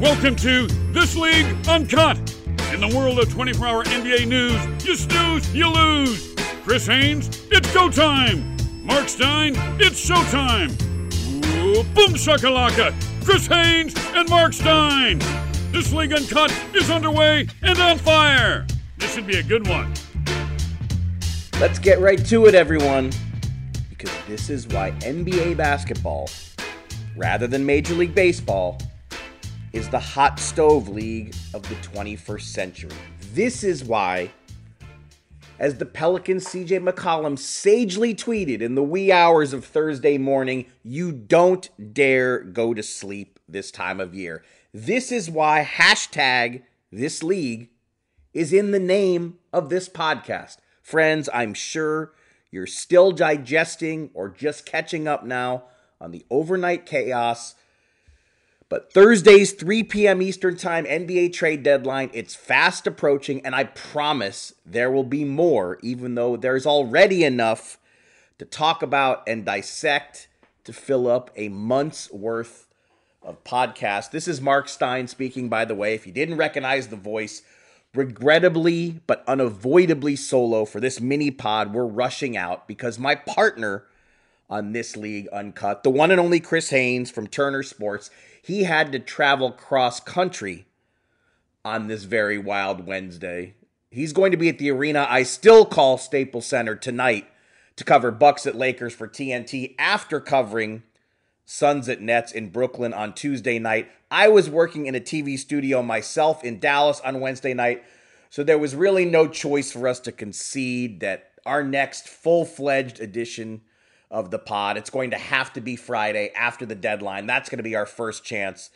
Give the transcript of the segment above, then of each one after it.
Welcome to This League Uncut. In the world of 24 hour NBA news, you snooze, you lose. Chris Haynes, it's go time. Marc Stein, it's showtime. Ooh, boom shakalaka. Chris Haynes and Marc Stein. This League Uncut is underway and on fire. This should be a good one. Let's get right to it, everyone. Because this is why NBA basketball, rather than Major League Baseball, is the hot stove league of the 21st century. This is why, as the Pelicans' CJ McCollum sagely tweeted in the wee hours of Thursday morning, you don't dare go to sleep this time of year. This is why hashtag this league is in the name of this podcast. Friends, I'm sure you're still digesting or just catching up now on the overnight chaos but Thursday's 3 p.m. Eastern Time NBA trade deadline, it's fast approaching, and I promise there will be more, even though there's already enough to talk about and dissect to fill up a month's worth of podcast. This is Marc Stein speaking, by the way. If you didn't recognize the voice, regrettably but unavoidably solo for this mini pod, we're rushing out because my partner on this league uncut, the one and only Chris Haynes from Turner Sports, he had to travel cross country on this very wild Wednesday. He's going to be at the arena I still call Staples Center tonight to cover Bucks at Lakers for TNT after covering Suns at Nets in Brooklyn on Tuesday night. I was working in a TV studio myself in Dallas on Wednesday night, so there was really no choice for us to concede that our next full-fledged edition of the pod. It's going to have to be Friday after the deadline. That's going to be our first chance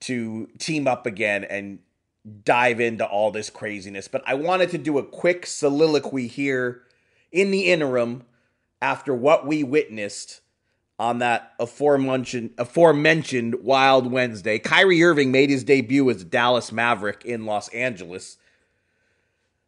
to team up again and dive into all this craziness. But I wanted to do a quick soliloquy here in the interim after what we witnessed on that aforementioned aforementioned Wild Wednesday. Kyrie Irving made his debut as Dallas Maverick in Los Angeles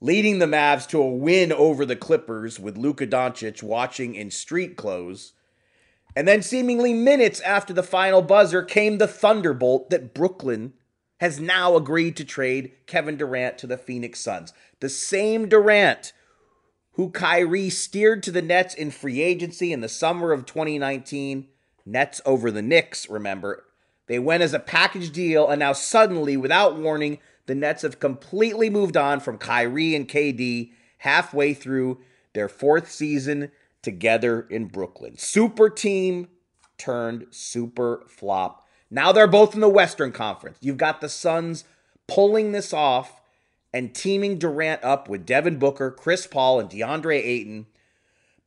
leading the Mavs to a win over the Clippers with Luka Doncic watching in street clothes. And then, seemingly minutes after the final buzzer, came the thunderbolt that Brooklyn has now agreed to trade Kevin Durant to the Phoenix Suns. The same Durant who Kyrie steered to the Nets in free agency in the summer of 2019. Nets over the Knicks, remember. They went as a package deal, and now suddenly, without warning, the Nets have completely moved on from Kyrie and KD halfway through their fourth season together in Brooklyn. Super team turned super flop. Now they're both in the Western Conference. You've got the Suns pulling this off and teaming Durant up with Devin Booker, Chris Paul, and DeAndre Ayton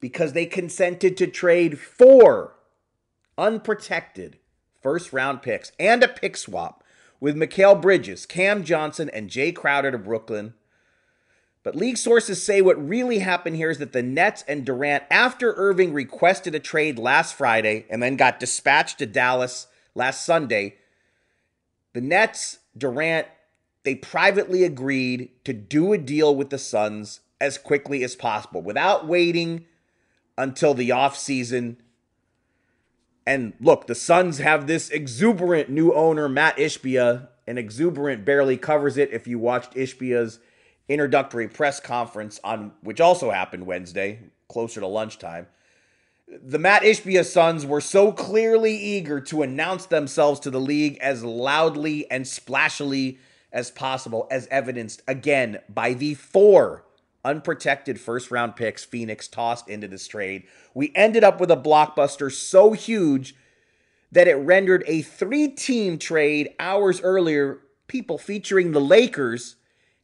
because they consented to trade four unprotected first round picks and a pick swap with Mikal Bridges, Cam Johnson, and Jae Crowder to Brooklyn. But league sources say what really happened here is that the Nets and Durant, after Irving requested a trade last Friday and then got dispatched to Dallas last Sunday, the Nets, Durant, they privately agreed to do a deal with the Suns as quickly as possible without waiting until the offseason. And look, the Suns have this exuberant new owner, Matt Ishbia, and exuberant barely covers it if you watched Ishbia's introductory press conference on which also happened Wednesday, closer to lunchtime. The Matt Ishbia Suns were so clearly eager to announce themselves to the league as loudly and splashily as possible, as evidenced again by the four unprotected first round picks Phoenix tossed into this trade. We ended up with a blockbuster so huge that it rendered a three team trade hours earlier, people featuring the Lakers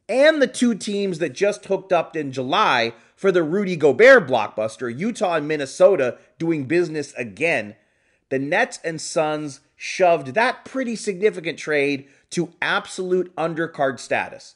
and the two teams that just hooked up in July for the Rudy Gobert blockbuster, Utah and Minnesota doing business again. The Nets and Suns shoved that pretty significant trade to absolute undercard status.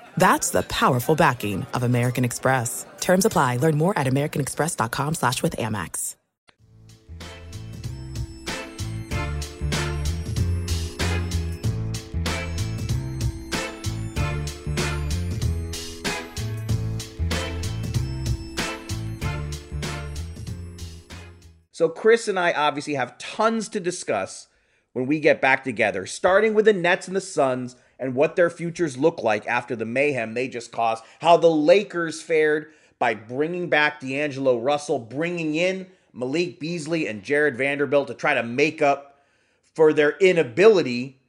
That's the powerful backing of American Express. Terms apply. Learn more at americanexpress.com slash with Amex. So Chris and I obviously have tons to discuss when we get back together, starting with the Nets and the Suns and what their futures look like after the mayhem they just caused, how the Lakers fared by bringing back D'Angelo Russell, bringing in Malik Beasley and Jared Vanderbilt to try to make up for their inability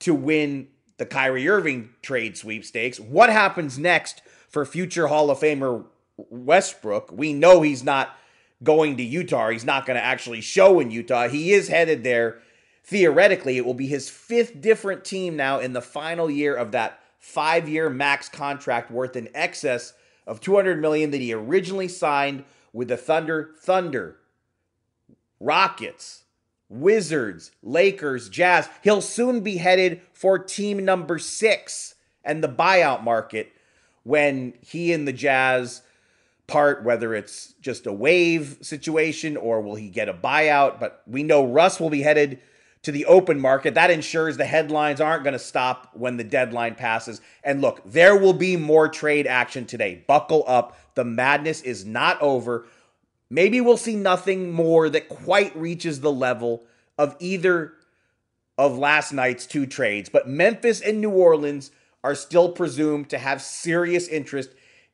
to win the Kyrie Irving trade sweepstakes. What happens next for future Hall of Famer Westbrook? We know he's not going to Utah. He's not going to actually show in Utah. He is headed there. Theoretically, it will be his fifth different team now in the final year of that five year max contract worth in excess of 200 million that he originally signed with the Thunder. Thunder, Rockets, Wizards, Lakers, Jazz. He'll soon be headed for team number six and the buyout market when he and the Jazz part, whether it's just a waive situation or will he get a buyout. But we know Russ will be headed to the open market. That ensures the headlines aren't going to stop when the deadline passes. And look, there will be more trade action today. Buckle up. The madness is not over. Maybe we'll see nothing more that quite reaches the level of either of last night's two trades, but Memphis and New Orleans are still presumed to have serious interest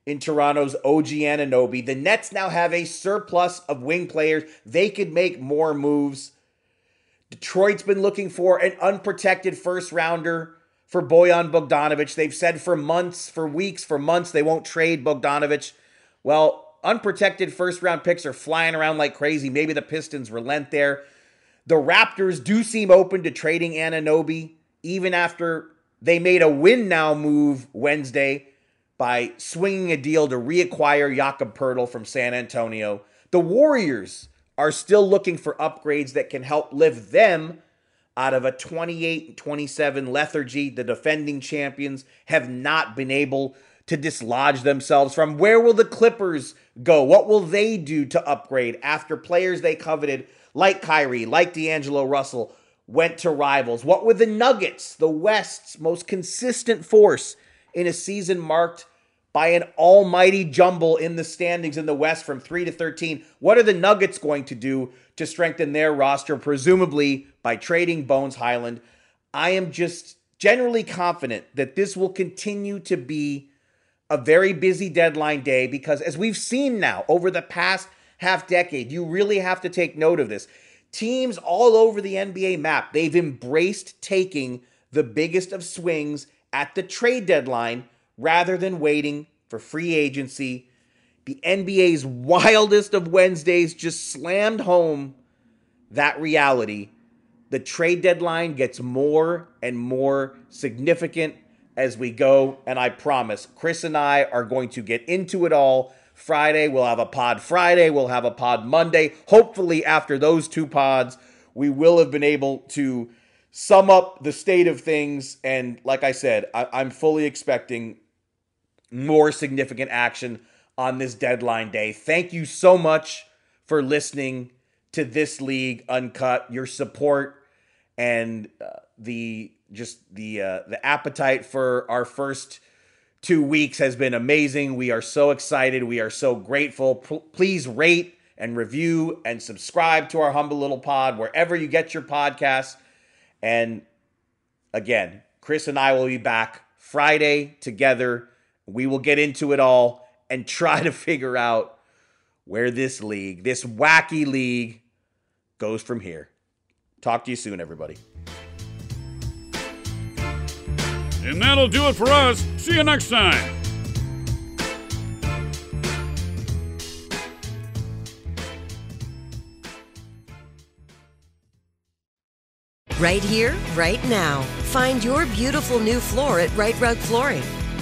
in Toronto's OG Anunoby. The Nets now have a surplus of wing players. They could make more moves. Detroit's been looking for an unprotected first rounder for Bojan Bogdanovic. They've said for months, for weeks, for months they won't trade Bogdanovic. Well, unprotected first round picks are flying around like crazy. Maybe the Pistons relent there. The Raptors do seem open to trading Anunoby, even after they made a win now move Wednesday by swinging a deal to reacquire Jakob Poeltl from San Antonio. The Warriors are still looking for upgrades that can help lift them out of a 28 27 lethargy. The defending champions have not been able to dislodge themselves from. Where will the Clippers go? What will they do to upgrade after players they coveted, like Kyrie, like D'Angelo Russell, went to rivals? What were the Nuggets, the West's most consistent force in a season marked by an almighty jumble in the standings in the West from 3 to 13. What are the Nuggets going to do to strengthen their roster, presumably by trading Bones Hyland? I am just generally confident that this will continue to be a very busy deadline day because, as we've seen now over the past half decade, you really have to take note of this. Teams all over the NBA map, they've embraced taking the biggest of swings at the trade deadline rather than waiting for free agency. The NBA's wildest of Wednesdays just slammed home that reality. The trade deadline gets more and more significant as we go. And I promise, Chris and I are going to get into it all. Friday, we'll have a pod Friday, we'll have a pod Monday. Hopefully, after those two pods, we will have been able to sum up the state of things. And like I said, I- am fully expecting more significant action on this deadline day. Thank you so much for listening to this league uncut. Your support and uh, the just the uh, the appetite for our first two weeks has been amazing. We are so excited. We are so grateful. P- please rate and review and subscribe to our humble little pod wherever you get your podcasts. And again, Chris and I will be back Friday together we will get into it all and try to figure out where this league, this wacky league, goes from here. Talk to you soon, everybody. And that'll do it for us. See you next time. Right here, right now. Find your beautiful new floor at Rite Rug Flooring.